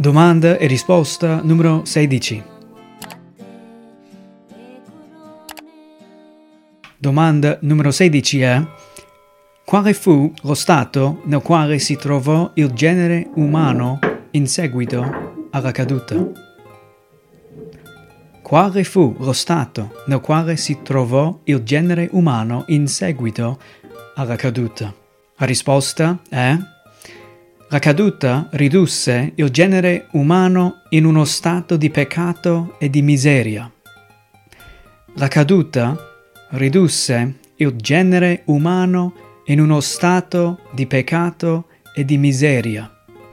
Domanda e risposta numero 16. Domanda numero 16 è quale fu lo stato nel quale si trovò il genere umano in seguito alla caduta? Quale fu lo stato nel quale si trovò il genere umano in seguito alla caduta? La risposta è la caduta ridusse il genere umano in uno stato di peccato e di miseria. La caduta ridusse il genere umano in uno stato di peccato e di miseria.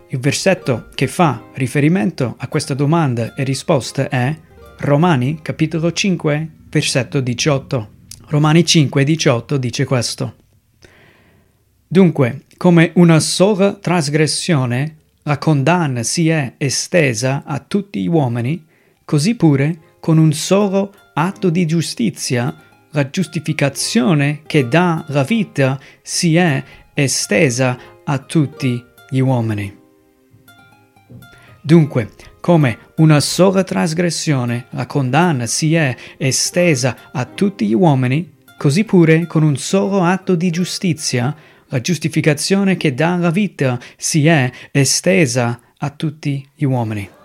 Il versetto che fa riferimento a questa domanda e risposta è Romani capitolo 5 versetto 18. Romani 5 18 dice questo. Dunque, come una sola trasgressione la condanna si è estesa a tutti gli uomini, così pure con un solo atto di giustizia la giustificazione che dà la vita si è estesa a tutti gli uomini. Dunque, come una sola trasgressione la condanna si è estesa a tutti gli uomini, così pure con un solo atto di giustizia la giustificazione che dà la vita si è estesa a tutti gli uomini.